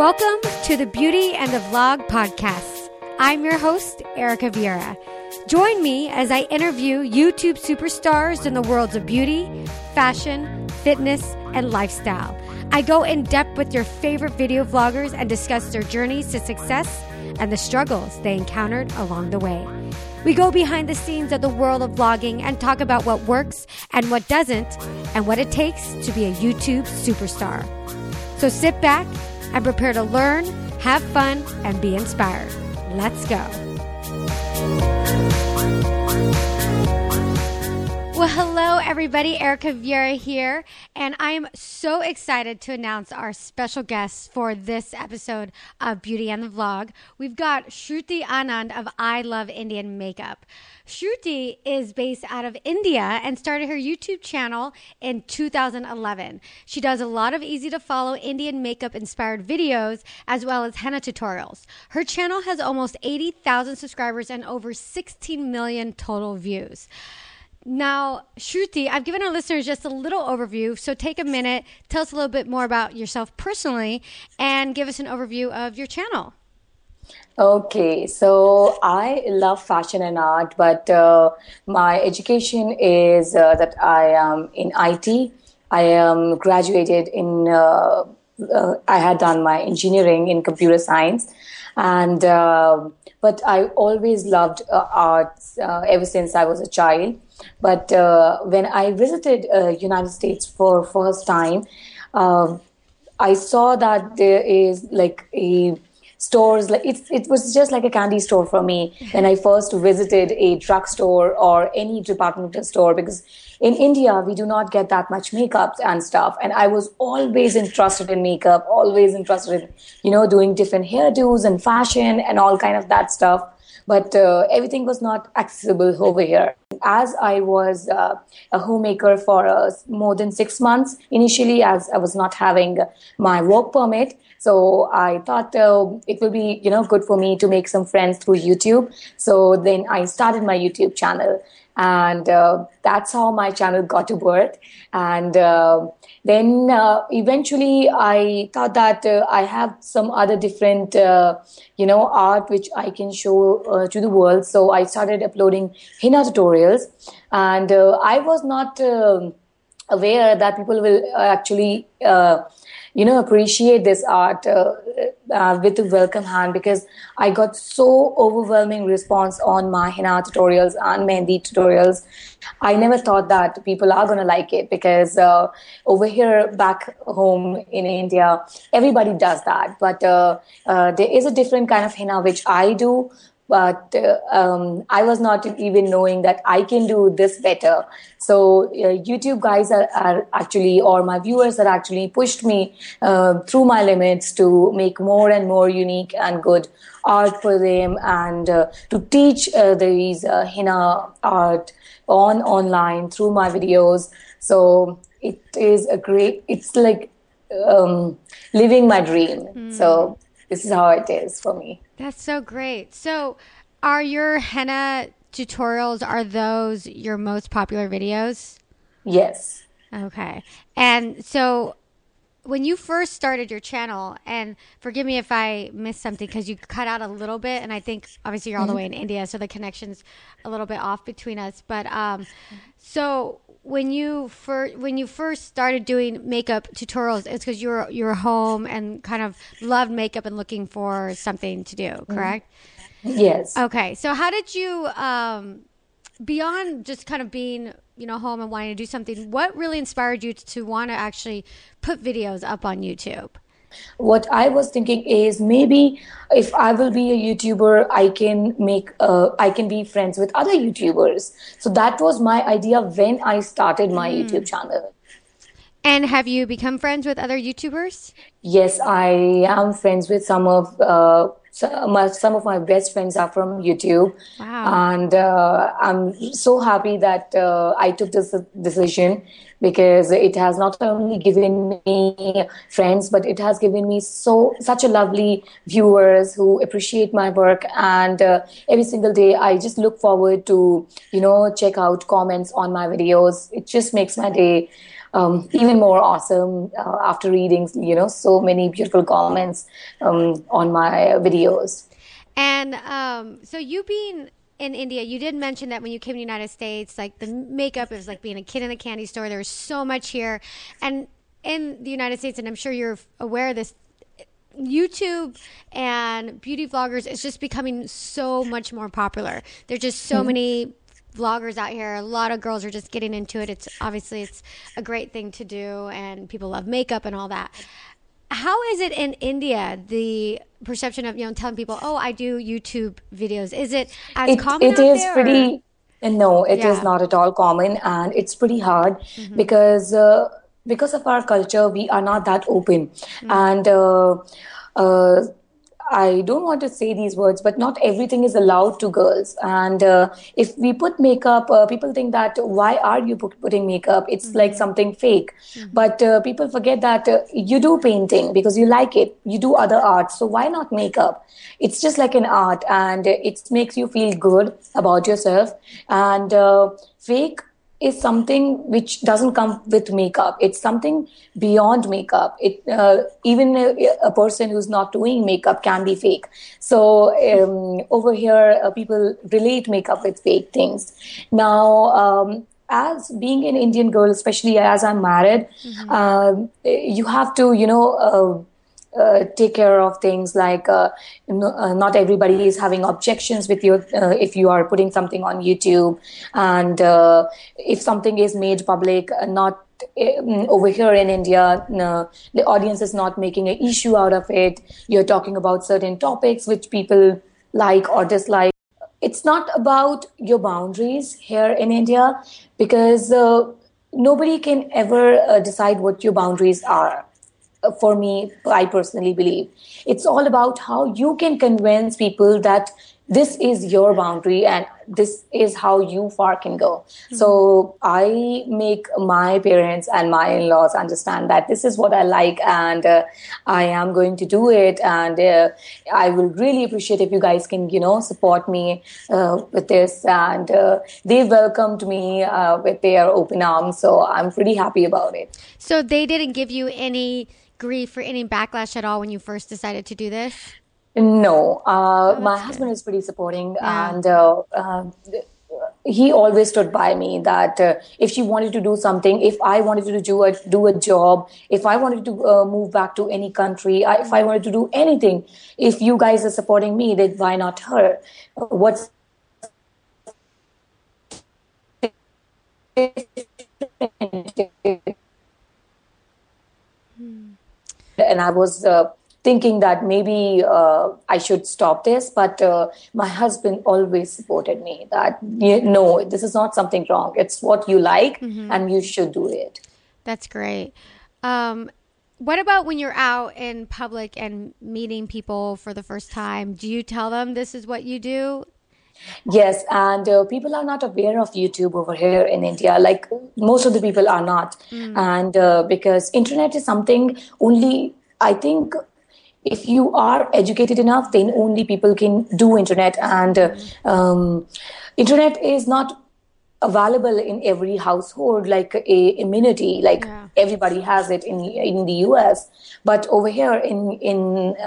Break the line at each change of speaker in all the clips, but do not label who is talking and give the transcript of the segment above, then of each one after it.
Welcome to the Beauty and the Vlog podcast. I'm your host, Erica Vieira. Join me as I interview YouTube superstars in the worlds of beauty, fashion, fitness, and lifestyle. I go in depth with your favorite video vloggers and discuss their journeys to success and the struggles they encountered along the way. We go behind the scenes of the world of vlogging and talk about what works and what doesn't, and what it takes to be a YouTube superstar. So sit back and prepare to learn, have fun, and be inspired. Let's go. Well, hello, everybody. Erica Vieira here, and I am so excited to announce our special guests for this episode of Beauty and the Vlog. We've got Shruti Anand of I Love Indian Makeup. Shruti is based out of India and started her YouTube channel in 2011. She does a lot of easy to follow Indian makeup inspired videos as well as henna tutorials. Her channel has almost 80,000 subscribers and over 16 million total views. Now, Shruti, I've given our listeners just a little overview, so take a minute, tell us a little bit more about yourself personally, and give us an overview of your channel.
Okay, so I love fashion and art, but uh, my education is uh, that I am in IT. I am graduated in, uh, uh, I had done my engineering in computer science, and uh, but I always loved uh, arts ever since I was a child. But uh, when I visited uh, United States for first time, um, I saw that there is like a stores like it, it was just like a candy store for me when i first visited a drugstore or any departmental store because in india we do not get that much makeup and stuff and i was always interested in makeup always interested in you know doing different hairdos and fashion and all kind of that stuff but uh, everything was not accessible over here. As I was uh, a homemaker for uh, more than six months initially, as I was not having my work permit, so I thought uh, it will be, you know, good for me to make some friends through YouTube. So then I started my YouTube channel, and uh, that's how my channel got to birth. And uh, then uh, eventually I thought that uh, I have some other different, uh, you know, art which I can show uh, to the world. So I started uploading henna tutorials, and I was not um, aware that people will actually you know appreciate this art uh, uh, with a welcome hand because I got so overwhelming response on my henna tutorials and mehndi tutorials. I never thought that people are gonna like it because uh, over here back home in India, everybody does that. But uh, uh, there is a different kind of henna which I do but uh, um, I was not even knowing that I can do this better. So uh, YouTube guys are, are, actually, or my viewers are actually pushed me uh, through my limits to make more and more unique and good art for them and uh, to teach uh, these uh, henna art on online through my videos. So it is a great, it's like um, living my dream. Mm. So this is how it is for me.
That's so great. So, are your henna tutorials are those your most popular videos?
Yes.
Okay. And so when you first started your channel, and forgive me if I missed something because you cut out a little bit, and I think obviously you're all the way in India, so the connection's a little bit off between us. But um, so when you first when you first started doing makeup tutorials, it's because you were you were home and kind of loved makeup and looking for something to do, mm-hmm. correct?
Yes.
Okay. So how did you um, beyond just kind of being you know home and wanting to do something? What really inspired you to, to want to actually put videos up on YouTube?
What i was thinking is maybe if i will be a youtuber i can make uh, i can be friends with other youtubers. So that was my idea when i started my mm. youtube channel.
And have you become friends with other youtubers?
Yes i am friends with some of uh, So my, some of my best friends are from YouTube,
Wow.
and uh, I'm so happy that uh, I took this decision because it has not only given me friends, but it has given me so such a lovely viewers who appreciate my work. And uh, every single day, I just look forward to you know check out comments on my videos. It just makes my day um, even more awesome uh, after reading you know so many beautiful comments um, on my videos.
And um, so you being in India, you did mention that when you came to the United States, like the makeup is like being a kid in a candy store. There's so much here, and in the United States, and I'm sure you're aware of this. YouTube and beauty vloggers is just becoming so much more popular. There's just so many vloggers out here. A lot of girls are just getting into it. It's obviously it's a great thing to do, and people love makeup and all that. How is it in India? The perception of you know telling people, "Oh, I do YouTube videos." Is it as
It
common
it is
there? or-
pretty. No, it is
Yeah. Mm-hmm.
not at all common, and it's pretty hard because uh, because of our culture, we are not that open,
Mm-hmm.
and uh, uh, I don't want to say these words, but not everything is allowed to girls. And uh, if we put makeup, uh, people think that why are you putting makeup? It's like something fake. But uh, people forget that uh, you do painting because you like it. You do other arts, so why not makeup? It's just like an art, and it makes you feel good about yourself. And uh, fake is something which doesn't come with makeup. It's something beyond makeup. It uh, even a, a person who's not doing makeup can be fake. So um, over here, uh, people relate makeup with fake things. Now. Um, as being an Indian girl, especially as I'm married, um, you have to, you know, uh, take care of things like uh, uh, not everybody is having objections with you uh, if you are putting something on YouTube, and uh, if something is made public, not um, over here in India, no, the audience is not making an issue out of it. You're talking about certain topics which people like or dislike it's not about your boundaries here in India because nobody can ever decide what your boundaries are. For me, I personally believe it's all about how you can convince people that this is your boundary and this is how you far can go. So I make my parents and my in-laws understand that this is what I like and uh, I am going to do it. And uh, I will really appreciate if you guys can, you know, support me uh, with this. And uh, they welcomed me uh, with their open arms. So I'm pretty happy about it.
So they didn't give you any grief or any backlash at all when you first decided to do this.
No, uh, my
that's
husband is pretty supporting,
Yeah.
and uh, uh, he always stood by me. That uh, if she wanted to do something, if I wanted to do a do a job, if I wanted to uh, move back to any country, I, if I wanted to do anything, if you guys are supporting me, then why not her? What's and I was uh, thinking that maybe uh, I should stop this, but uh, my husband always supported me that "Yeah, no, this is not something wrong. It's what you like, and you should do it.
That's great. Um, what about when you're out in public and meeting people for the first time? Do you tell them this is what you do?
Yes, and uh, people are not aware of YouTube over here in India. Like most of the people are not, and uh, because internet is something only I think if you are educated enough, then only people can do internet, and uh, um, internet is not available in every household like a amenity like
Yeah.
everybody has it in in the US but over here in in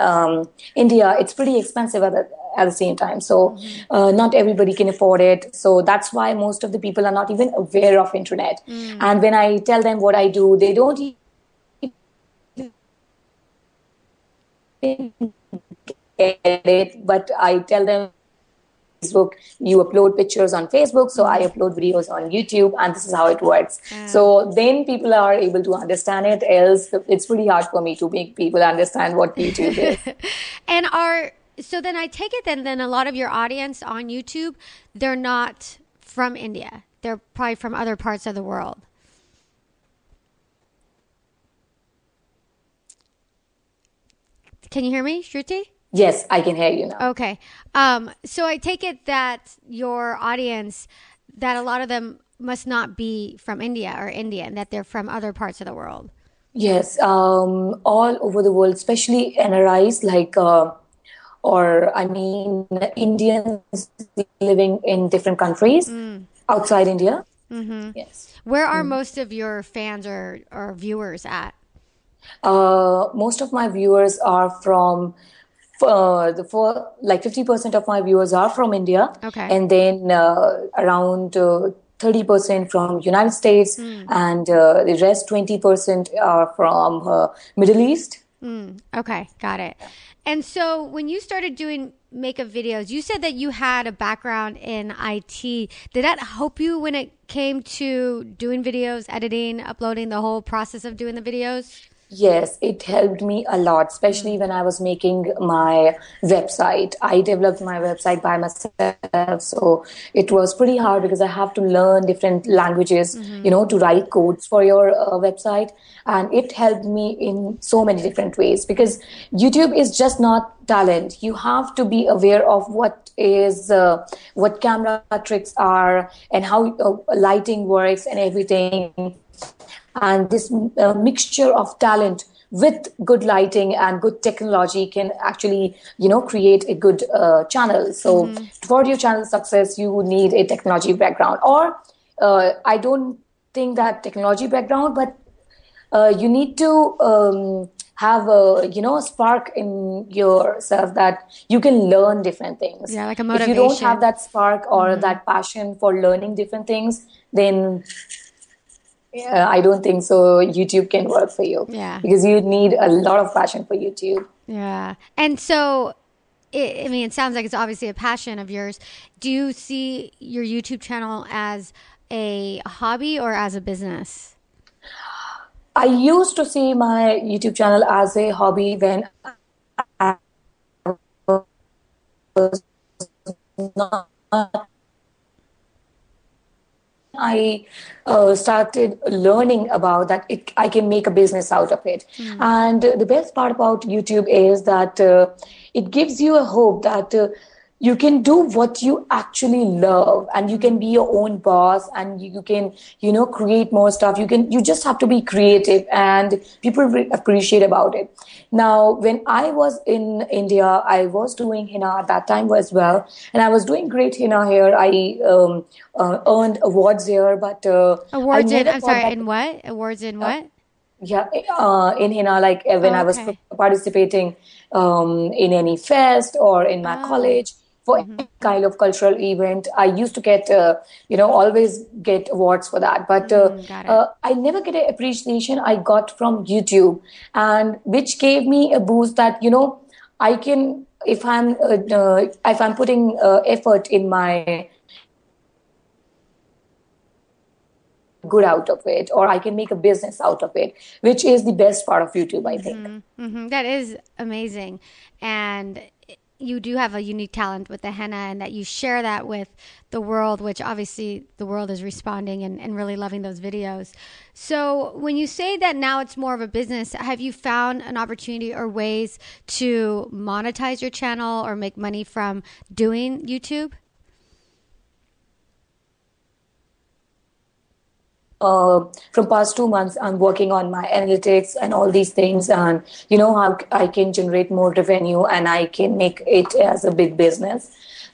um, India it's pretty expensive at the, at the same time. So uh, not everybody can afford it. So that's why most of the people are not even aware of internet. And when I tell them what I do they don't get it but I tell them Facebook, you upload pictures on Facebook, so I upload videos on YouTube, and this is how it works. So then people are able to understand it. Else, it's pretty hard for me to make people understand what YouTube is.
And are so then I take it then then a lot of your audience on YouTube they're not from India. They're probably from other parts of the world. Can you hear me, Shruti?
Yes, I can hear you now.
Okay. Um, so I take it that your audience, that a lot of them must not be from India or Indian, that they're from other parts of the world.
Yes, um, all over the world, especially NRIs, like, uh, or I mean, Indians living in different countries outside India. Mm-hmm. Yes.
Where are most of your fans or, or viewers at?
Uh, most of my viewers are from uh, the for like 50% of my viewers are from India.
Okay.
And then uh, around uh, 30% from United States and uh, the rest 20% are from uh, Middle East.
Okay, got it. And so when you started doing makeup videos, you said that you had a background in IT. Did that help you when it came to doing videos, editing, uploading, the whole process of doing the videos?
Yes, it helped me a lot, especially when I was making my website. I developed my website by myself, so it was pretty hard because I have to learn different languages, you know, to write codes for your uh, website. And it helped me in so many different ways because YouTube is just not talent. You have to be aware of what is, uh, what camera tricks are and how uh, lighting works and everything and this uh, mixture of talent with good lighting and good technology can actually you know create a good uh, channel. So for your channel success you need a technology background. Or uh, i don't think that technology background but uh, you need to um, have a you know a spark in yourself that you can learn different things.
Yeah, like a motivation
if you don't have that spark or that passion for learning different things then yeah, I don't think so. YouTube can work for you.
Yeah.
Because you need a lot of passion for YouTube.
Yeah. And so, it, I mean, it sounds like it's obviously a passion of yours. Do you see your YouTube channel as a hobby or as a business?
I used to see my YouTube channel as a hobby when I was not. I uh, started learning about that it, I can make a business out of it. And the best part about YouTube is that uh, it gives you a hope that uh, you can do what you actually love and you can be your own boss and you, you can you know create more stuff. You can you just have to be creative and people re- appreciate about it. Now when i was in india i was doing henna at that time as well. And i was doing great henna here. I um, uh, earned awards here but uh,
Awards in, I'm sorry, in what? Awards in what?
yeah, uh, in henna, like uh, when I was participating um, in any fest or in my college for any kind of cultural event, I used to get, uh, you know, always get awards for that. But uh,
Mm,
uh, I never get an appreciation I got from YouTube, and which gave me a boost that you know I can if I'm uh, uh, if I'm putting uh, effort in my good out of it or i can make a business out of it which is the best part of youtube i think.
Hmm That is amazing. And you do have a unique talent with the henna and that you share that with the world, which obviously the world is responding and, and really loving those videos. So when you say that now it's more of a business, have you found an opportunity or ways to monetize your channel or make money from doing YouTube?
Uh, from past two months i'm working on my analytics and all these things and you know how i can generate more revenue and i can make it as a big business.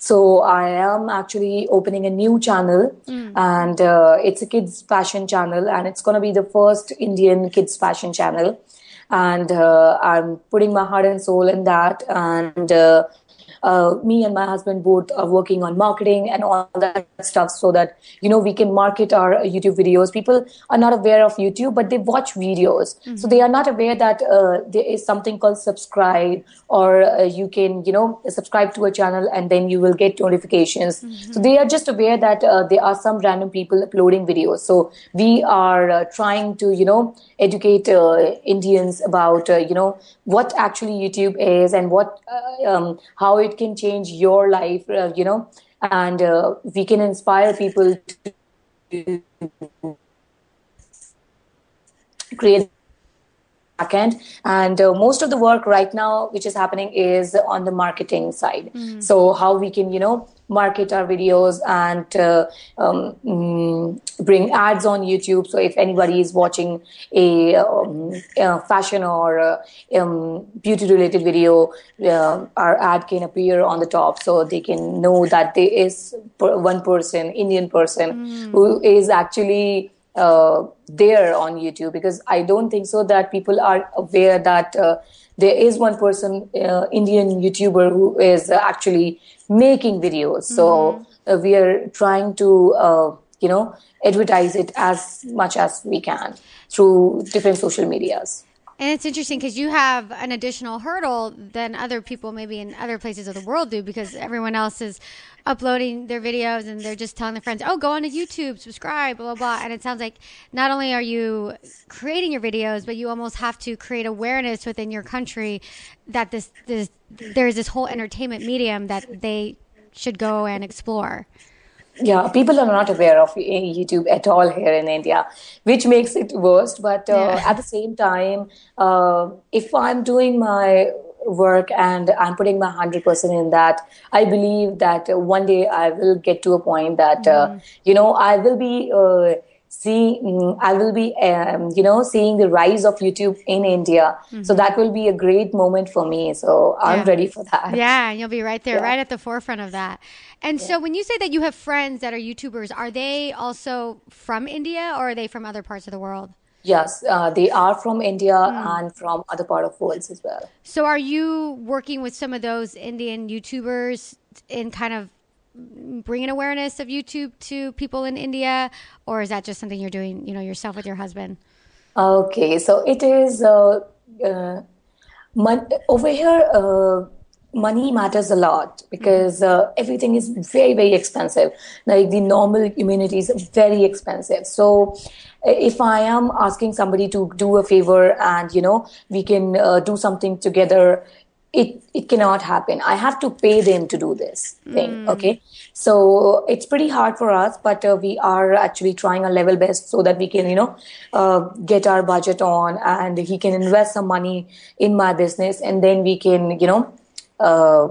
So i am actually opening a new channel and uh, it's a kids fashion channel and it's going to be the first indian kids fashion channel. And uh, i'm putting my heart and soul in that and uh, me and my husband both are working on marketing and all that stuff so that you know we can market our youtube videos. People are not aware of youtube but they watch videos. So they are not aware that uh, there is something called subscribe or uh, you can you know subscribe to a channel and then you will get notifications. So they are just aware that uh, there are some random people uploading videos. So we are uh, trying to you know educate uh, indians about uh, you know what actually youtube is and what uh, um, how it can change your life uh, you know and uh, we can inspire people to create back end. And uh, most of the work right now, which is happening, is on the marketing side. Mm. So how we can, you know, market our videos and uh, um, mm, bring ads on YouTube. So if anybody is watching a, um, a fashion or uh, um, beauty related video, uh, our ad can appear on the top so they can know that there is one person, Indian person, mm. who is actually uh, there on YouTube because I don't think so that people are aware that uh, there is one person, uh, Indian YouTuber, who is actually making videos. Mm-hmm. So uh, we are trying to, uh, you know, advertise it as much as we can through different social medias.
And it's interesting because you have an additional hurdle than other people maybe in other places of the world do because everyone else is uploading their videos and they're just telling their friends, oh, go on to YouTube, subscribe, blah, blah, blah. And it sounds like not only are you creating your videos, but you almost have to create awareness within your country that this, this there's this whole entertainment medium that they should go and explore
yeah people are not aware of youtube at all here in india which makes it worse but uh, yeah. at the same time uh, if i'm doing my work and i'm putting my 100% in that i believe that one day i will get to a point that mm. uh, mm-hmm. you know i will be uh, see i will be um, you know seeing the rise of youtube in india mm-hmm. so that will be a great moment for me so i'm yeah. ready for that
yeah you'll be right there yeah. right at the forefront of that and yeah. so when you say that you have friends that are youtubers are they also from india or are they from other parts of the world
Yes, uh, they are from India mm. and from other part of worlds as well.
So, are you working with some of those Indian YouTubers in kind of bringing awareness of YouTube to people in India, or is that just something you're doing, you know, yourself with your husband?
Okay, so it is uh, uh, over here. Uh, money matters a lot because uh, everything is very very expensive. Like the normal immunity is very expensive. So if I am asking somebody to do a favor and you know we can uh, do something together it it cannot happen i have to pay them to do this thing mm. okay so it's pretty hard for us but uh, we are actually trying our level best so that we can you know uh, get our budget on and he can invest some money in my business and then we can you know uh,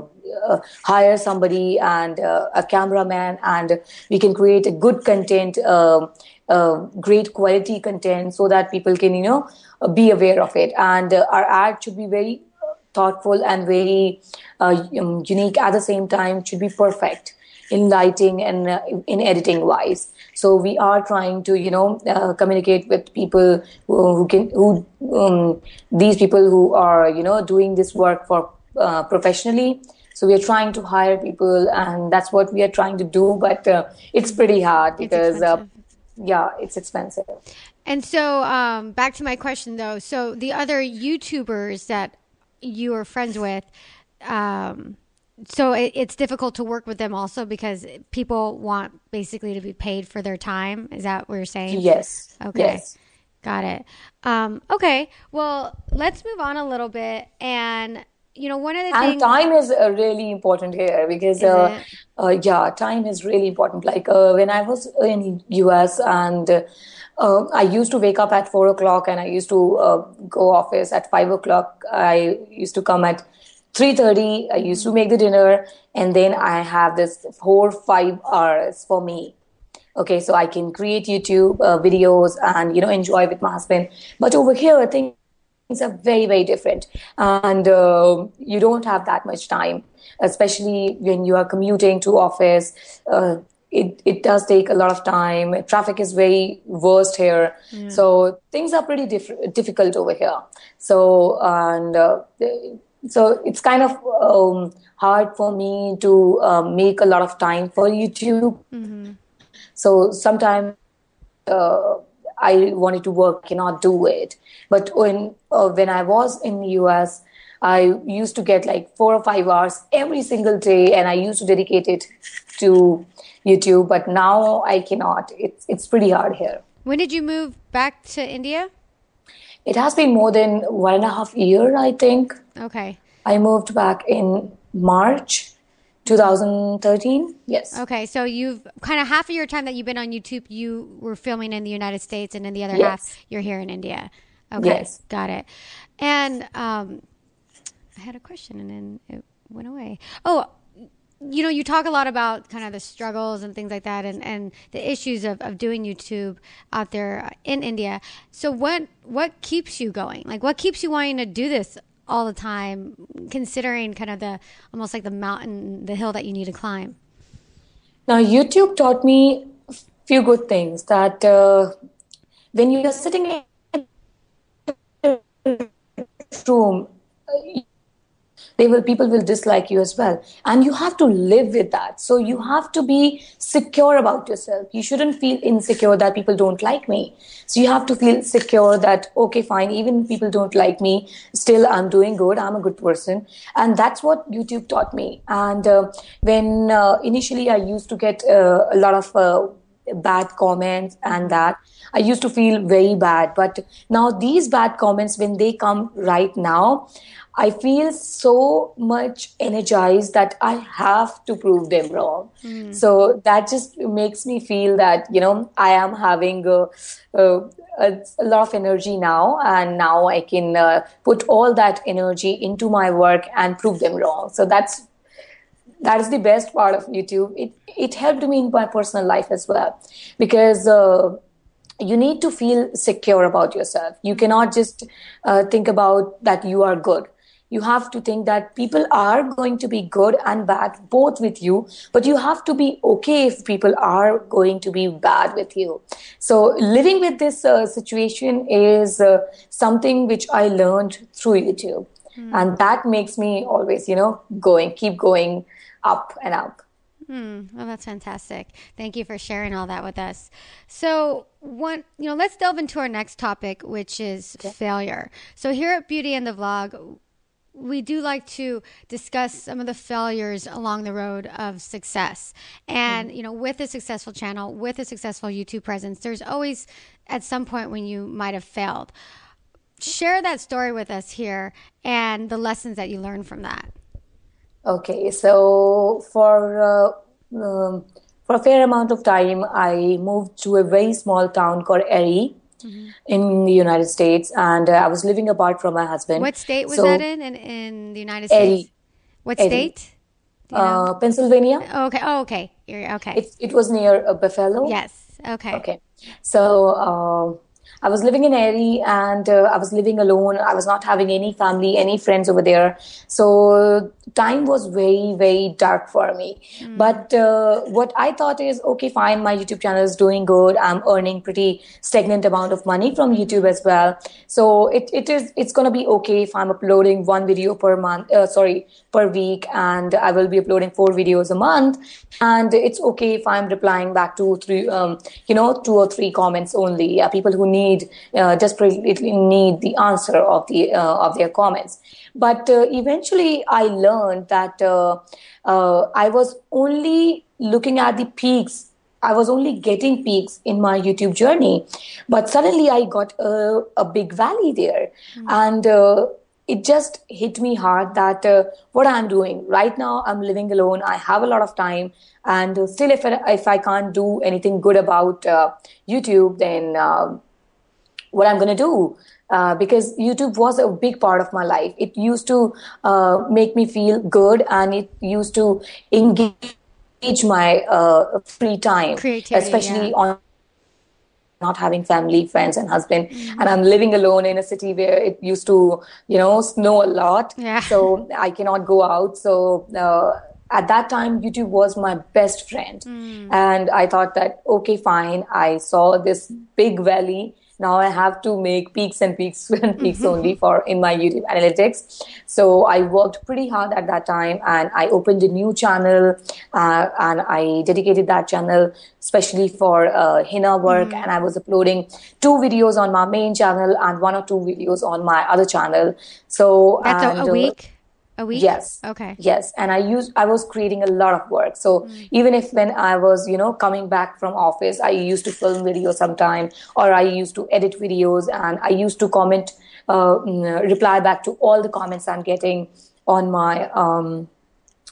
uh hire somebody and uh, a cameraman and we can create a good content um, uh, great quality content so that people can you know be aware of it. And our ad should be very thoughtful and very uh, um, unique at the same time should be perfect in lighting and uh, in editing wise. So we are trying to you know uh, communicate with people who, who can who um, these people who are you know doing this work for uh, professionally so we are trying to hire people and that's what we are trying to do but uh, it's pretty hard because uh, yeah it's expensive
and so um, back to my question though so the other youtubers that you are friends with, um, so it, it's difficult to work with them also because people want basically to be paid for their time. Is that what you're saying?
Yes.
Okay.
Yes.
Got it. Um, okay. Well, let's move on a little bit and you know, one of the
and
things.
time is uh, really important here because, uh, uh, yeah, time is really important. Like uh, when I was in US and uh, I used to wake up at four o'clock and I used to uh, go office at five o'clock. I used to come at three thirty. I used to make the dinner, and then I have this four five hours for me. Okay, so I can create YouTube uh, videos and you know enjoy with my husband. But over here, things are very very different, and uh, you don't have that much time, especially when you are commuting to office uh, it, it does take a lot of time. Traffic is very worst here. Yeah. So things are pretty diff- difficult over here. So, and, uh, so it's kind of um, hard for me to um, make a lot of time for YouTube. Mm-hmm. So sometimes uh, I wanted to work, cannot do it. But when uh, when I was in the US, I used to get like four or five hours every single day, and I used to dedicate it to YouTube, but now I cannot. It's it's pretty hard here.
When did you move back to India?
It has been more than one and a half year, I think.
Okay.
I moved back in March 2013. Yes.
Okay, so you've kind of half of your time that you've been on YouTube, you were filming in the United States, and then the other
yes.
half you're here in India. Okay,
Yes.
got it. And um, I had a question and then it went away. Oh, you know, you talk a lot about kind of the struggles and things like that and, and the issues of, of doing YouTube out there in India. So what what keeps you going? Like what keeps you wanting to do this all the time, considering kind of the almost like the mountain, the hill that you need to climb?
Now, YouTube taught me a few good things that uh, when you are sitting in a room, they will people will dislike you as well. And you have to live with that. So you have to be secure about yourself. You shouldn't feel insecure that people don't like me. So you have to feel secure that okay fine even people don't like me still i'm doing good i'm a good person. And that's what youtube taught me. And uh, when uh, initially i used to get uh, a lot of uh, bad comments and that i used to feel very bad but now these bad comments when they come right now I feel so much energized that I have to prove them wrong. Mm. So that just makes me feel that, you know, I am having a, a, a lot of energy now, and now I can uh, put all that energy into my work and prove them wrong. So that's that is the best part of YouTube. It it helped me in my personal life as well because. Uh, you need to feel secure about yourself. You cannot just uh, think about that you are good you have to think that people are going to be good and bad both with you but you have to be okay if people are going to be bad with you so living with this uh, situation is uh, something which i learned through youtube mm. and that makes me always you know going keep going up and up
Hmm. Well, that's fantastic. Thank you for sharing all that with us. So, one, you know, let's delve into our next topic, which is okay. failure. So, here at Beauty and the Vlog, we do like to discuss some of the failures along the road of success. And, mm. you know, with a successful channel, with a successful YouTube presence, there's always at some point when you might have failed. Share that story with us here and the lessons that you learned from that.
Okay, so for uh, um, for a fair amount of time, I moved to a very small town called Erie mm-hmm. in the United States, and uh, I was living apart from my husband.
What state was so, that in, in? In the United States? Erie. What Erie. state?
You know? uh, Pennsylvania.
Oh, okay. Oh, okay. Okay.
It, it was near uh, Buffalo.
Yes. Okay.
Okay. So uh, I was living in Erie and uh, I was living alone. I was not having any family, any friends over there. So time was very, very dark for me. Mm. But uh, what I thought is, okay, fine, my YouTube channel is doing good. I'm earning pretty stagnant amount of money from YouTube as well. So it, it is, it's going to be okay if I'm uploading one video per month, uh, sorry, per week and I will be uploading four videos a month. And it's okay if I'm replying back to three, um, you know, two or three comments only. Yeah, people who need need uh, desperately need the answer of the uh, of their comments. But uh, eventually, I learned that uh, uh, I was only looking at the peaks. I was only getting peaks in my YouTube journey, but suddenly I got a, a big valley there, mm-hmm. and uh, it just hit me hard that uh, what I'm doing right now, I'm living alone. I have a lot of time, and still, if I, if I can't do anything good about uh, YouTube, then what I'm going to do. Uh, because YouTube was a big part of my life. It used to uh, make me feel good and it used to engage my uh, free time, especially
yeah.
on not having family, friends, and husband. Mm-hmm. And I'm living alone in a city where it used to, you know, snow a lot.
Yeah.
So I cannot go out. So uh, at that time youtube was my best friend mm. and i thought that okay fine i saw this big valley now I have to make peaks and peaks and peaks only for in my YouTube analytics. So I worked pretty hard at that time and I opened a new channel uh, and I dedicated that channel especially for uh, henna work mm-hmm. and I was uploading two videos on my main channel and one or two videos on my other channel. So
that's
and,
a, a week a week
yes
okay
yes and i used i was creating a lot of work so mm. even if when i was you know coming back from office i used to film videos sometime or i used to edit videos and i used to comment uh, mm, reply back to all the comments i'm getting on my um,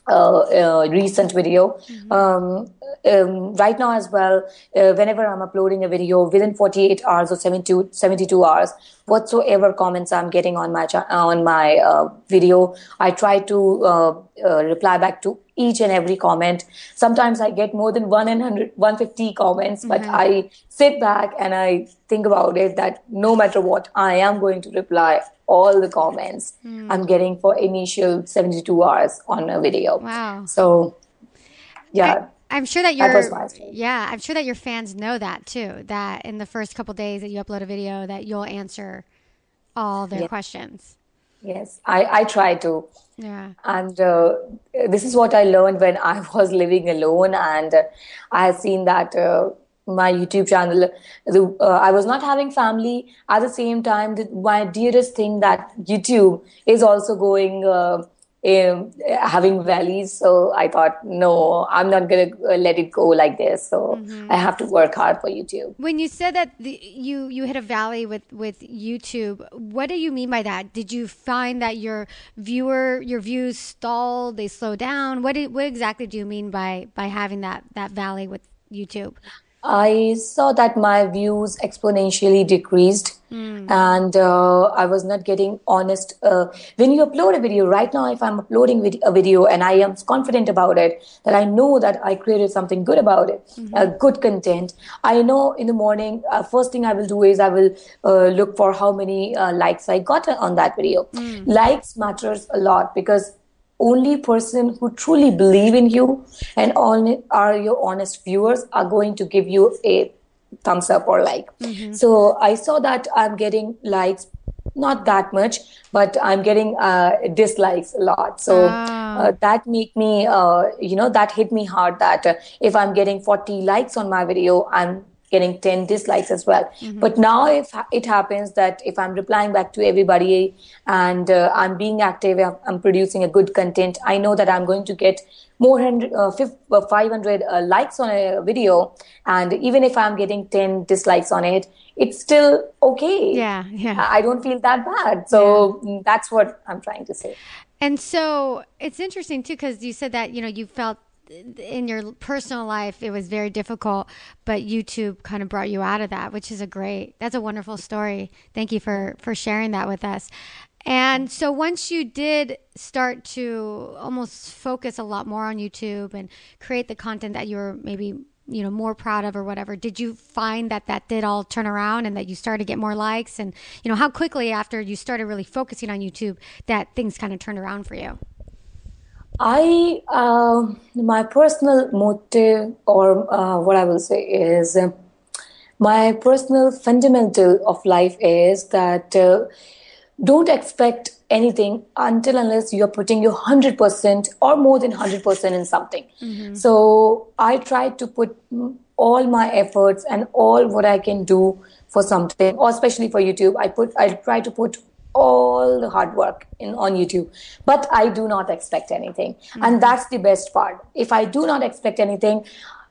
uh, uh, recent video. Mm-hmm. Um, um, right now as well, uh, whenever I'm uploading a video within 48 hours or 72, 72 hours, whatsoever comments I'm getting on my on my uh, video, I try to uh, uh, reply back to each and every comment. Sometimes I get more than 100, 150 comments, but mm-hmm. I sit back and I think about it that no matter what, I am going to reply all the comments mm. I'm getting for initial 72 hours on a video.
Wow.
So, yeah.
I, am sure that your yeah, I'm sure that your fans know that too. That in the first couple days that you upload a video, that you'll answer all their questions.
Yes, I, I try to.
Yeah.
And uh, this is what I learned when I was living alone, and uh, I have seen that uh, my YouTube channel, the, uh, I was not having family. At the same time, the, my dearest thing that YouTube is also going uh, um, having valleys. So I thought, no, I'm not going to let it go like this. So mm-hmm. I have to work hard for YouTube.
When you said that the, you you hit a valley with with YouTube, what do you mean by that? Did you find that your viewer your views stalled, they slow down? What did, what exactly do you mean by by having that that valley with YouTube?
I saw that my views exponentially decreased mm. and uh, I was not getting honest. Uh, when you upload a video, right now, if I'm uploading a video and I am confident about it, that I know that I created something good about it, mm-hmm. uh, good content, I know in the morning, uh, first thing I will do is I will uh, look for how many uh, likes I got on that video. Mm. Likes matters a lot because only person who truly believe in you and all are your honest viewers are going to give you a thumbs up or like mm-hmm. so i saw that i'm getting likes not that much but i'm getting uh, dislikes a lot so ah. uh, that make me uh, you know that hit me hard that uh, if i'm getting 40 likes on my video i'm getting 10 dislikes as well. Mm-hmm. But now if it happens that if I'm replying back to everybody and uh, I'm being active, I'm producing a good content, I know that I'm going to get more than uh, uh 500 uh, likes on a video. And even if I'm getting 10 dislikes on it, it's still okay.
Yeah, yeah.
I don't feel that bad. So yeah. that's what I'm trying to say.
And so it's interesting too, because you said that, you know, you felt in your personal life it was very difficult but youtube kind of brought you out of that which is a great that's a wonderful story. Thank you for for sharing that with us. And so once you did start to almost focus a lot more on youtube and create the content that you were maybe you know more proud of or whatever did you find that that did all turn around and that you started to get more likes? And you know how quickly after you started really focusing on youtube that things kind of turned around for you
I, uh, my personal motive, or uh, what I will say is, uh, my personal fundamental of life is that uh, don't expect anything until unless you're putting your 100% or more than 100% in something. Mm-hmm. So I try to put all my efforts and all what I can do for something, or especially for YouTube. I put, I try to put all the hard work in on YouTube, but I do not expect anything, mm-hmm. and that's the best part. If I do not expect anything,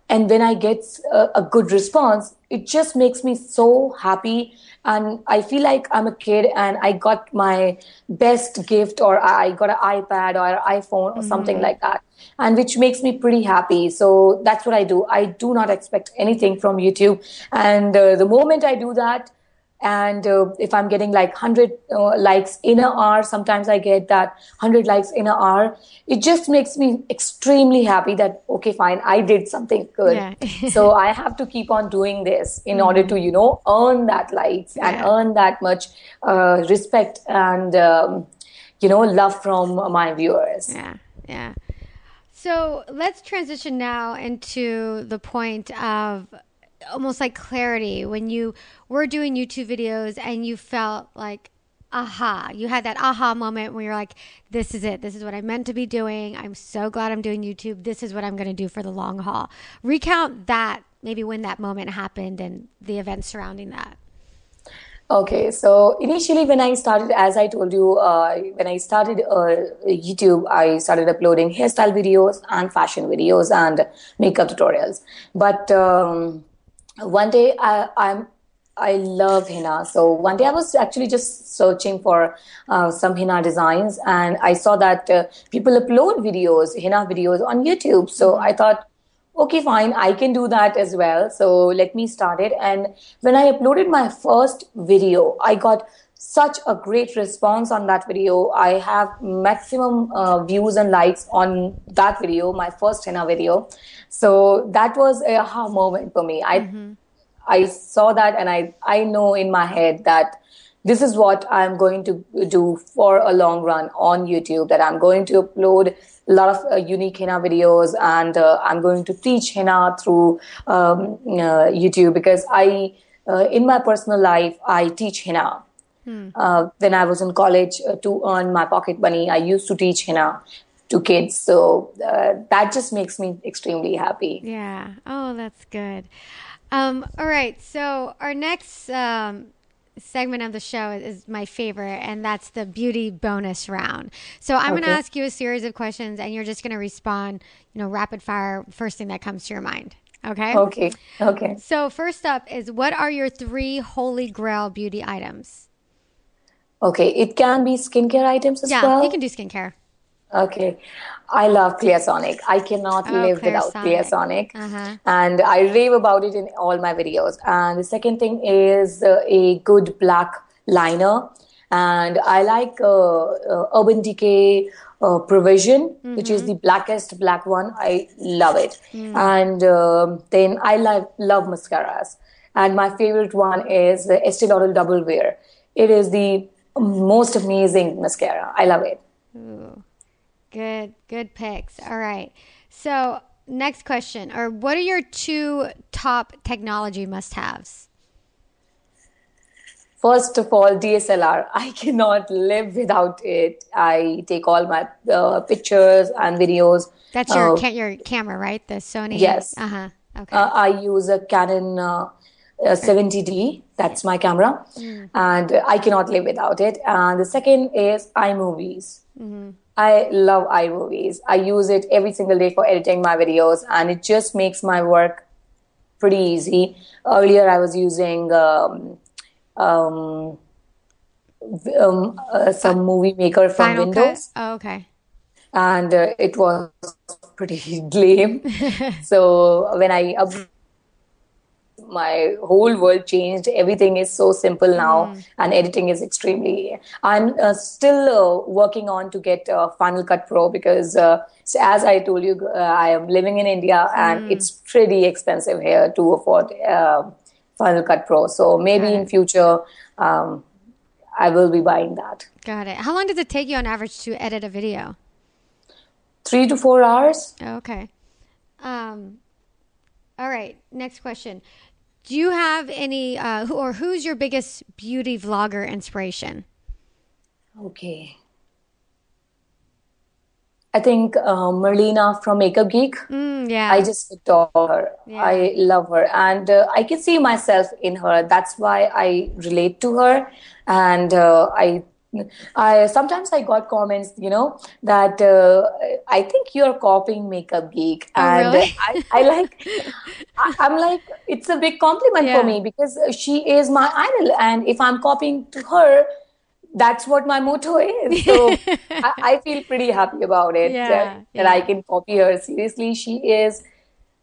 and then I get a, a, good response, it just makes me so happy, and I feel like I'm a kid and I got my best gift, or I got an iPad or an iPhone or mm-hmm. something like that, and which makes me pretty happy. So that's what I do. I do not expect anything from YouTube, and uh, the moment I do that and uh, if i'm getting like 100 uh, likes in an hour sometimes i get that 100 likes in an hour it just makes me extremely happy that okay fine i did something good yeah. so i have to keep on doing this in mm-hmm. order to you know earn that likes yeah. and earn that much uh, respect and um, you know love from my viewers
yeah yeah so let's transition now into the point of almost like clarity when you were doing YouTube videos and you felt like aha you had that aha moment where you're like this is it. This is what i meant to be doing. I'm so glad i'm doing youtube. This is what i'm going to do for the long haul. Recount that maybe when that moment happened and the events surrounding that.
Okay, so initially when I started, as I told you, uh, when I started uh, YouTube, I started uploading hairstyle videos and fashion videos and makeup tutorials. But um, one day I, I'm I love henna. So one day I was actually just searching for uh, some henna designs, and I saw that uh, people upload videos, henna videos on YouTube. So I thought, okay, fine, I can do that as well. So let me start it. And when I uploaded my first video, I got such a great response on that video. I have maximum uh, views and likes on that video, my first henna video. So that was a aha moment for me. I I saw that and I I know in my head that this is what I'm going to do for a long run on YouTube. That I'm going to upload a lot of uh, unique henna videos and uh, I'm going to teach henna through um, uh, YouTube because I uh, in my personal life I teach henna. Uh, when I was in college uh, to earn my pocket money, I used to teach henna to kids. So uh, that just makes me extremely happy.
Yeah. Oh, that's good. Um, all right. So our next um, segment of the show is, is my favorite, and that's the beauty bonus round. So I'm going to ask you a series of questions, and you're just going to respond, you know, rapid fire, first thing that comes to your mind. Okay.
Okay. Okay.
So first up is what are your three holy grail beauty items?
Okay. It can be skincare items as
Yeah,
well.
Yeah, you can do skincare.
Okay. I love Clarisonic. I cannot
Oh,
live without
Clarisonic.
Clarisonic.
Uh-huh.
And I rave about it in all my videos. And the second thing is uh, a good black liner. And I like uh, uh, Urban Decay uh, Perversion, which is the blackest black one. I love it. And um, then I love, love mascaras. And my favorite one is the Estee Lauder Double Wear. It is the most amazing mascara. I love it.
Ooh, Good, good picks. All right. So next question, or what are your two top technology must-haves?
First of all, DSLR. I cannot live without it. I take all my uh, pictures and videos.
That's your
Uh,
ca- your camera, right? The Sony.
Yes.
Uh huh. Okay.
uh, I use a Canon uh, uh, 70D. That's my camera, and I cannot live without it. And the second is iMovies. I love iMovies. I use it every single day for editing my videos, and it just makes my work pretty easy. Earlier, I was using um, um, um, uh, some movie maker from
Final
Windows
Oh, okay.
and uh, it was pretty lame. so when I up- my whole world changed. Everything is so simple now, and editing is extremely. I'm uh, still uh, working on to get uh, Final Cut Pro because, uh, as I told you, uh, I am living in India, and it's pretty expensive here to afford uh, Final Cut Pro. So maybe in future, um, I will be buying that.
Got it. How long does it take you on average to edit a video?
Three to four hours.
Okay. Um, all right. Next question. Do you have any, uh, who, or who's your biggest beauty vlogger inspiration?
Okay. I think uh, Marlena from Makeup Geek.
Mm, yeah.
I just adore her.
Yeah.
I love her, and uh, I can see myself in her. That's why I relate to her, and uh, I. I sometimes I got comments, you know, that uh, I think you're copying Makeup Geek,
Oh,
and
really?
I, I like, I, I'm like, it's a big compliment
Yeah.
for me because she is my idol, and if I'm copying to her, that's what my motto is. So I, I feel pretty happy about it
Yeah,
that, that. I can copy her. Seriously, she is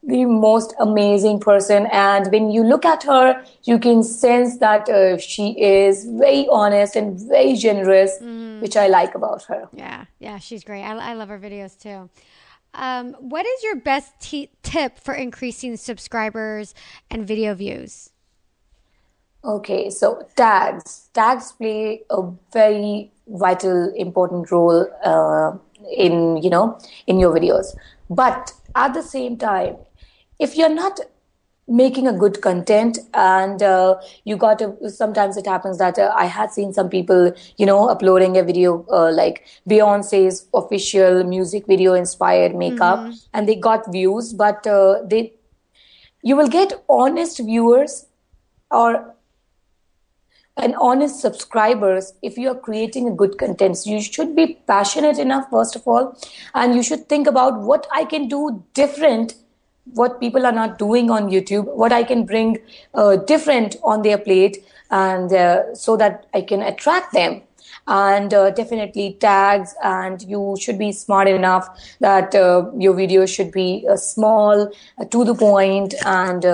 the most amazing person. And when you look at her, you can sense that uh, she is very honest and very generous,
Mm.
which I like about her.
Yeah, yeah, she's great. I, I love her videos too. Um, what is your best t- tip for increasing subscribers and video views?
Okay, so tags. Tags play a very vital, important role uh, in you know in your videos. But at the same time, if you're not making a good content and uh, you got to sometimes it happens that uh, i had seen some people you know uploading a video uh, like beyonce's official music video inspired makeup and they got views but uh, they you will get honest viewers or an honest subscribers if you are creating a good content. So you should be passionate enough first of all and you should think about what i can do different what people are not doing on YouTube, what I can bring uh, different on their plate, and uh, so that I can attract them. And uh, definitely tags, and you should be smart enough that uh, your video should be uh, small, uh, to the point, and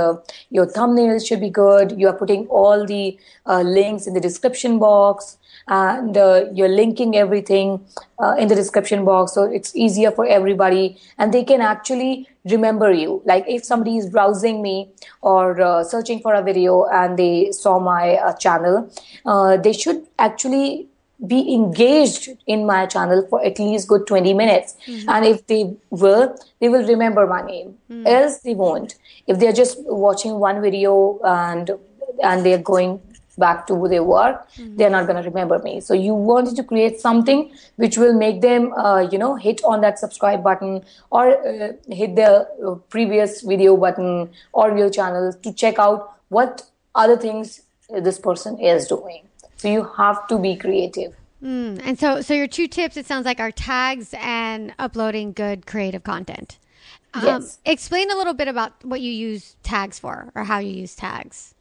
your thumbnails should be good. You are putting all the links in the description box and uh, you're linking everything uh, in the description box so it's easier for everybody and they can actually remember you like if somebody is browsing me or uh, searching for a video and they saw my uh, channel uh, they should actually be engaged in my channel for at least good 20 minutes mm-hmm. and if they will they will remember my name mm-hmm. else they won't if they're just watching one video and and they're going back to their work, mm-hmm. they're not going to remember me. So you wanted to create something which will make them, uh, you know, hit on that subscribe button or uh, hit the uh, previous video button or your channel to check out what other things this person is doing. So you have to be creative.
Mm. And so, so your two tips, it sounds like, are tags and uploading good creative content.
Um, yes.
Explain a little bit about what you use tags for or how you use tags.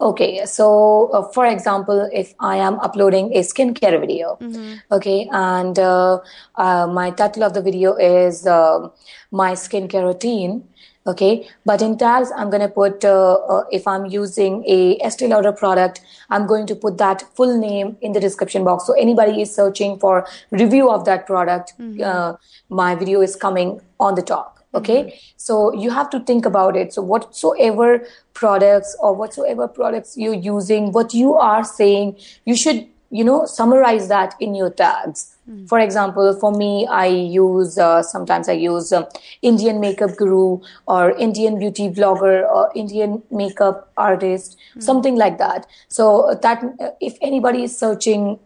Okay, so uh, for example, if I am uploading a skincare video, mm-hmm. okay, and uh, uh, my title of the video is uh, my skincare routine, okay, but in tags, I'm going to put, uh, uh, if I'm using a Estee Lauder product, I'm going to put that full name in the description box. So anybody is searching for review of that product, mm-hmm. my video is coming on the top okay mm-hmm. so you have to think about it so whatsoever products or whatsoever products you're using what you are saying you should you know summarize that in your tags mm-hmm. for example for me i use uh, sometimes i use uh, indian makeup guru or indian beauty blogger or indian makeup artist mm-hmm. something like that so that uh, if anybody is searching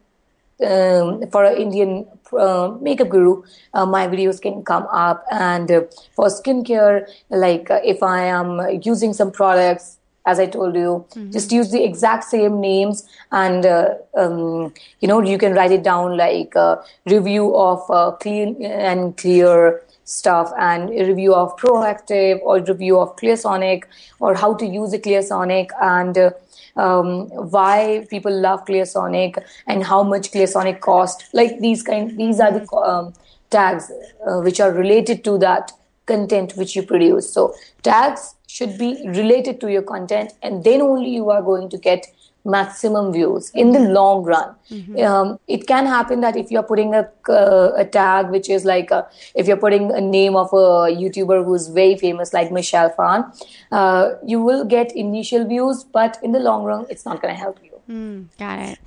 um, for an Indian uh, makeup guru, uh, my videos can come up. And uh, for skincare, like uh, if I am using some products, as I told you, mm-hmm. just use the exact same names, and uh, um, you know you can write it down like a review of clean and clear stuff and a review of Proactiv or review of clarisonic or how to use a clarisonic and uh, um, why people love Clarisonic and how much Clarisonic cost. Like these kind, these are the um, tags uh, which are related to that content which you produce. So tags should be related to your content, and then only you are going to get maximum views in the long run. Mm-hmm. Um, it can happen that if you're putting a, uh, a tag, which is like a, if you're putting a name of a YouTuber who's very famous, like Michelle Phan, uh, you will get initial views, but in the long run, it's not going to help you.
Mm, got it.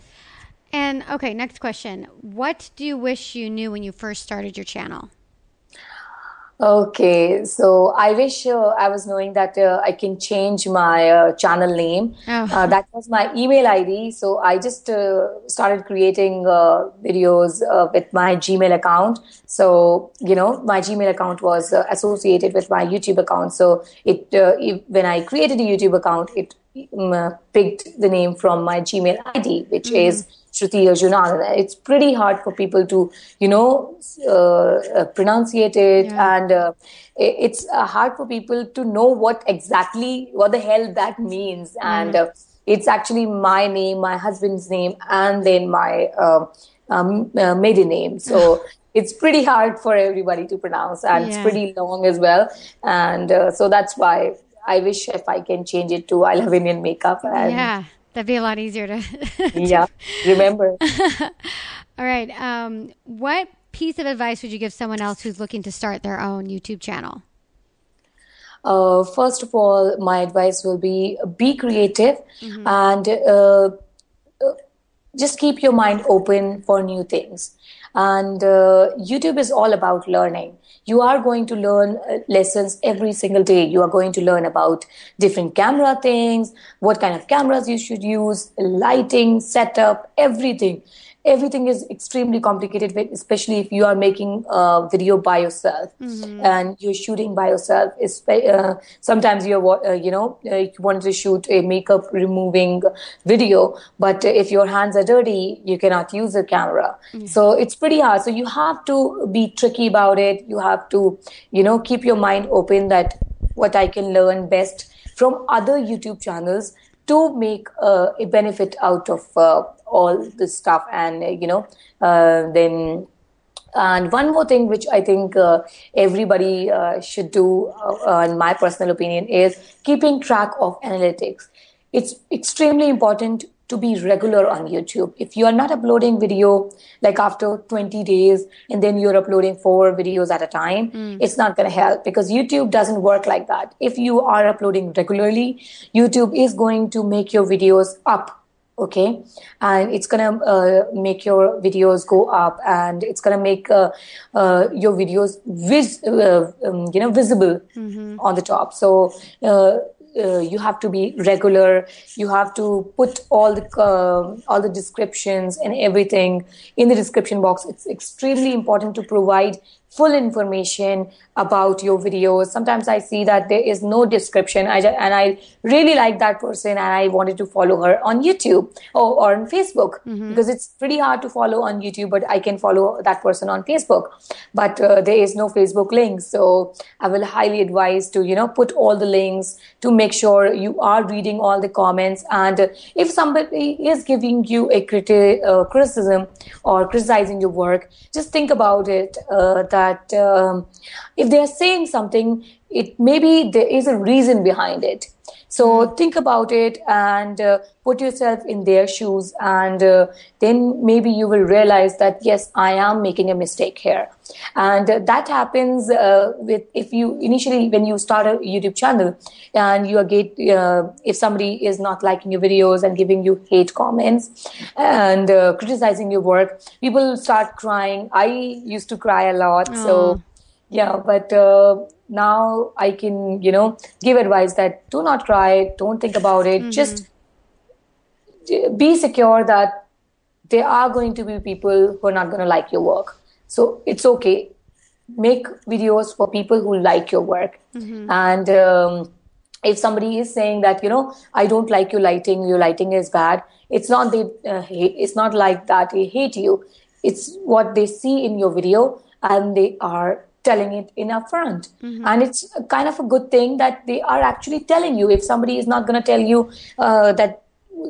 And okay, next question. What do you wish you knew when you first started your channel?
Okay, so I wish uh, I was knowing that uh, I can change my uh, channel name. Oh. Uh, that was my email ID. So I just uh, started creating uh, videos with my Gmail account. So you know, my Gmail account was associated with my YouTube account. So it, it when I created a YouTube account, it um, picked the name from my Gmail ID, which mm-hmm. is Shruti. It's pretty hard for people to, you know, uh, uh, pronunciate it, yeah. and uh, it's uh, hard for people to know what exactly what the hell that means. Mm. And uh, it's actually my name, my husband's name, and then my uh, um, maiden name. So. it's pretty hard for everybody to pronounce and yeah. it's pretty long as well and so that's why I wish if I can change it to I love Indian makeup. And
yeah, that'd be a lot easier to.
yeah, remember.
All right. Um, what piece of advice would you give someone else who's looking to start their own YouTube channel?
Uh, first of all, my advice will be be creative mm-hmm. and uh, uh just keep your mind open for new things. And uh, YouTube is all about learning. You are going to learn uh, lessons every single day. You are going to learn about different camera things, what kind of cameras you should use, lighting, setup, everything everything is extremely complicated especially if you are making a video by yourself mm-hmm. and you're shooting by yourself uh, sometimes you're uh, you know uh, you want to shoot a makeup removing video but if your hands are dirty you cannot use a camera mm-hmm. so it's pretty hard so you have to be tricky about it you have to you know keep your mind open that what I can learn best from other YouTube channels to make uh, a benefit out of uh, all this stuff and uh, you know uh, then and one more thing which I think uh, everybody uh, should do, uh, in my personal opinion, is keeping track of analytics. It's extremely important to be regular on YouTube. If you are not uploading video like after 20 days and then you're uploading four videos at a time, mm. it's not going to help because YouTube doesn't work like that. If you are uploading regularly, YouTube is going to make your videos up okay? And it's gonna uh, make your videos go up and it's gonna make uh, uh, your videos vis- uh, um, you know visible mm-hmm. on the top. So uh, uh, you have to be regular. You have to put all the all the descriptions and everything in the description box. It's extremely important to provide full information about your videos. Sometimes I see that there is no description, I just, and I really like that person, and I wanted to follow her on YouTube or, or on Facebook mm-hmm. because it's pretty hard to follow on YouTube, but I can follow that person on Facebook. But uh, there is no Facebook link, so I will highly advise to you know put all the links to make sure you are reading all the comments, and if somebody is giving you a criti- uh, criticism or criticizing your work, just think about it. Uh, that that um, if they are saying something, it maybe there is a reason behind it. So mm-hmm. think about it and uh, put yourself in their shoes, and uh, then maybe you will realize that yes, I am making a mistake here. And uh, that happens uh, with if you initially when you start a YouTube channel and you get uh, if somebody is not liking your videos and giving you hate comments and uh, criticizing your work, people start crying. I used to cry a lot, so yeah, but now I can, you know, give advice that do not cry, don't think about it, mm-hmm. just be secure that there are going to be people who are not going to like your work. So it's okay. Make videos for people who like your work. Mm-hmm. And um, if somebody is saying that, you know, I don't like your lighting, your lighting is bad, it's not they, uh, it's not like that they hate you. It's what they see in your video and they are telling it in upfront. Mm-hmm. And it's kind of a good thing that they are actually telling you. If somebody is not going to tell you uh, that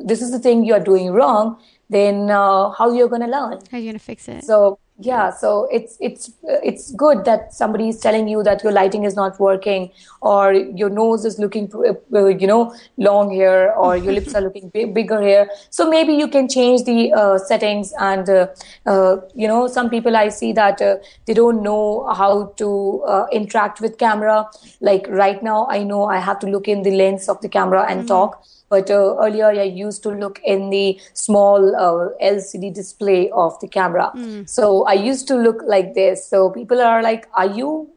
this is the thing you are doing wrong, then uh, how you're going to learn?
How are you going to fix it?
So yeah so it's it's it's good that somebody is telling you that your lighting is not working or your nose is looking uh, you know long here or your lips are looking big, bigger here so maybe you can change the uh, settings and uh, uh, you know some people i see that uh, they don't know how to uh, interact with camera. Like right now i know i have to look in the lens of the camera and mm-hmm. talk but uh, earlier, I used to look in the small uh, LCD display of the camera. Mm. So I used to look like this. So people are like, "Are you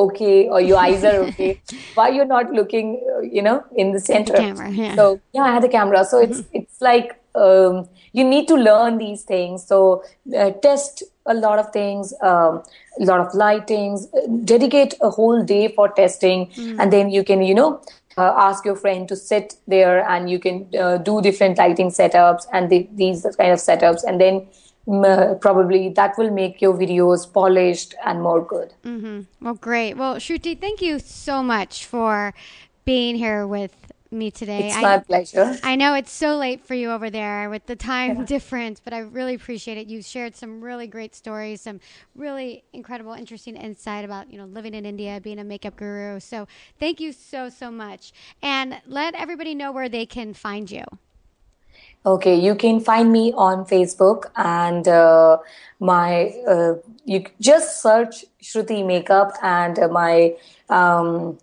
okay or your eyes are okay why you're not looking uh, you know in the center
the camera, yeah.
so yeah i had a camera so it's mm-hmm. it's like um, you need to learn these things so uh, test a lot of things um, a lot of lightings dedicate a whole day for testing mm. and then you can you know uh, ask your friend to sit there and you can uh, do different lighting setups and the, these kind of setups. And then probably that will make your videos polished and more good.
Mm-hmm. well great. Well shruti thank you so much for being here with me today.
It's I, my pleasure.
I know it's so late for you over there with the time yeah. difference, but I really appreciate it. You shared some really great stories, some really incredible, interesting insight about you know living in India, being a makeup guru. So thank you so so much, and let everybody know where they can find you.
Okay, you can find me on Facebook and uh, my uh, you just search Shruti Makeup and uh, my um,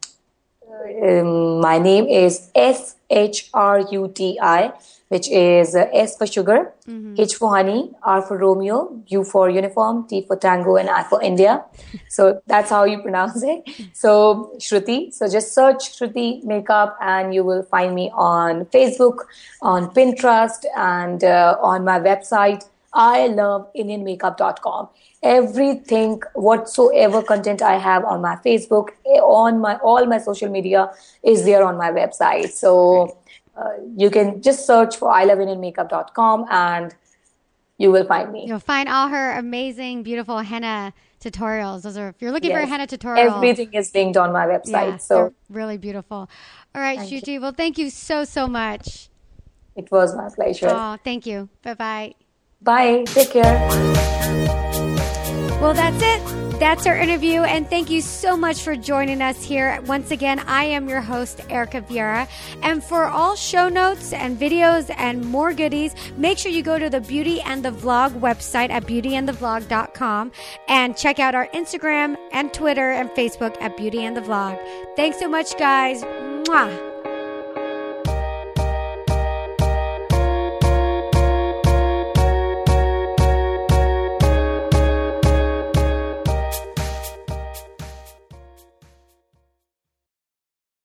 um, my name is S H R U T I, which is uh, S for sugar, mm-hmm. H for honey, R for Romeo, U for uniform, T for tango, and I for India. so that's how you pronounce it. So Shruti. So just search Shruti Makeup, and you will find me on Facebook, on Pinterest, and uh, on my website. I love IndianMakeup.com everything whatsoever content i have on my facebook eh, on my all my social media is there on my website so uh, you can just search for i love makeup.com and you will find me.
You'll find all her amazing, beautiful henna tutorials. Those are if you're looking yes. for a henna tutorial.
Everything is linked on my website. Yeah, so
really beautiful. All right, thank Shruti. You. Well, thank you so so much.
It was my pleasure.
Oh, thank you. Bye bye.
Bye. Take care.
Well, that's it. That's our interview, and thank you so much for joining us here. Once again, I am your host, Erica Vieira. And for all show notes and videos and more goodies, make sure you go to the Beauty and the Vlog website at beautyandthevlog.com and check out our Instagram and Twitter and Facebook at Beauty and the Vlog. Thanks so much, guys. Mwah.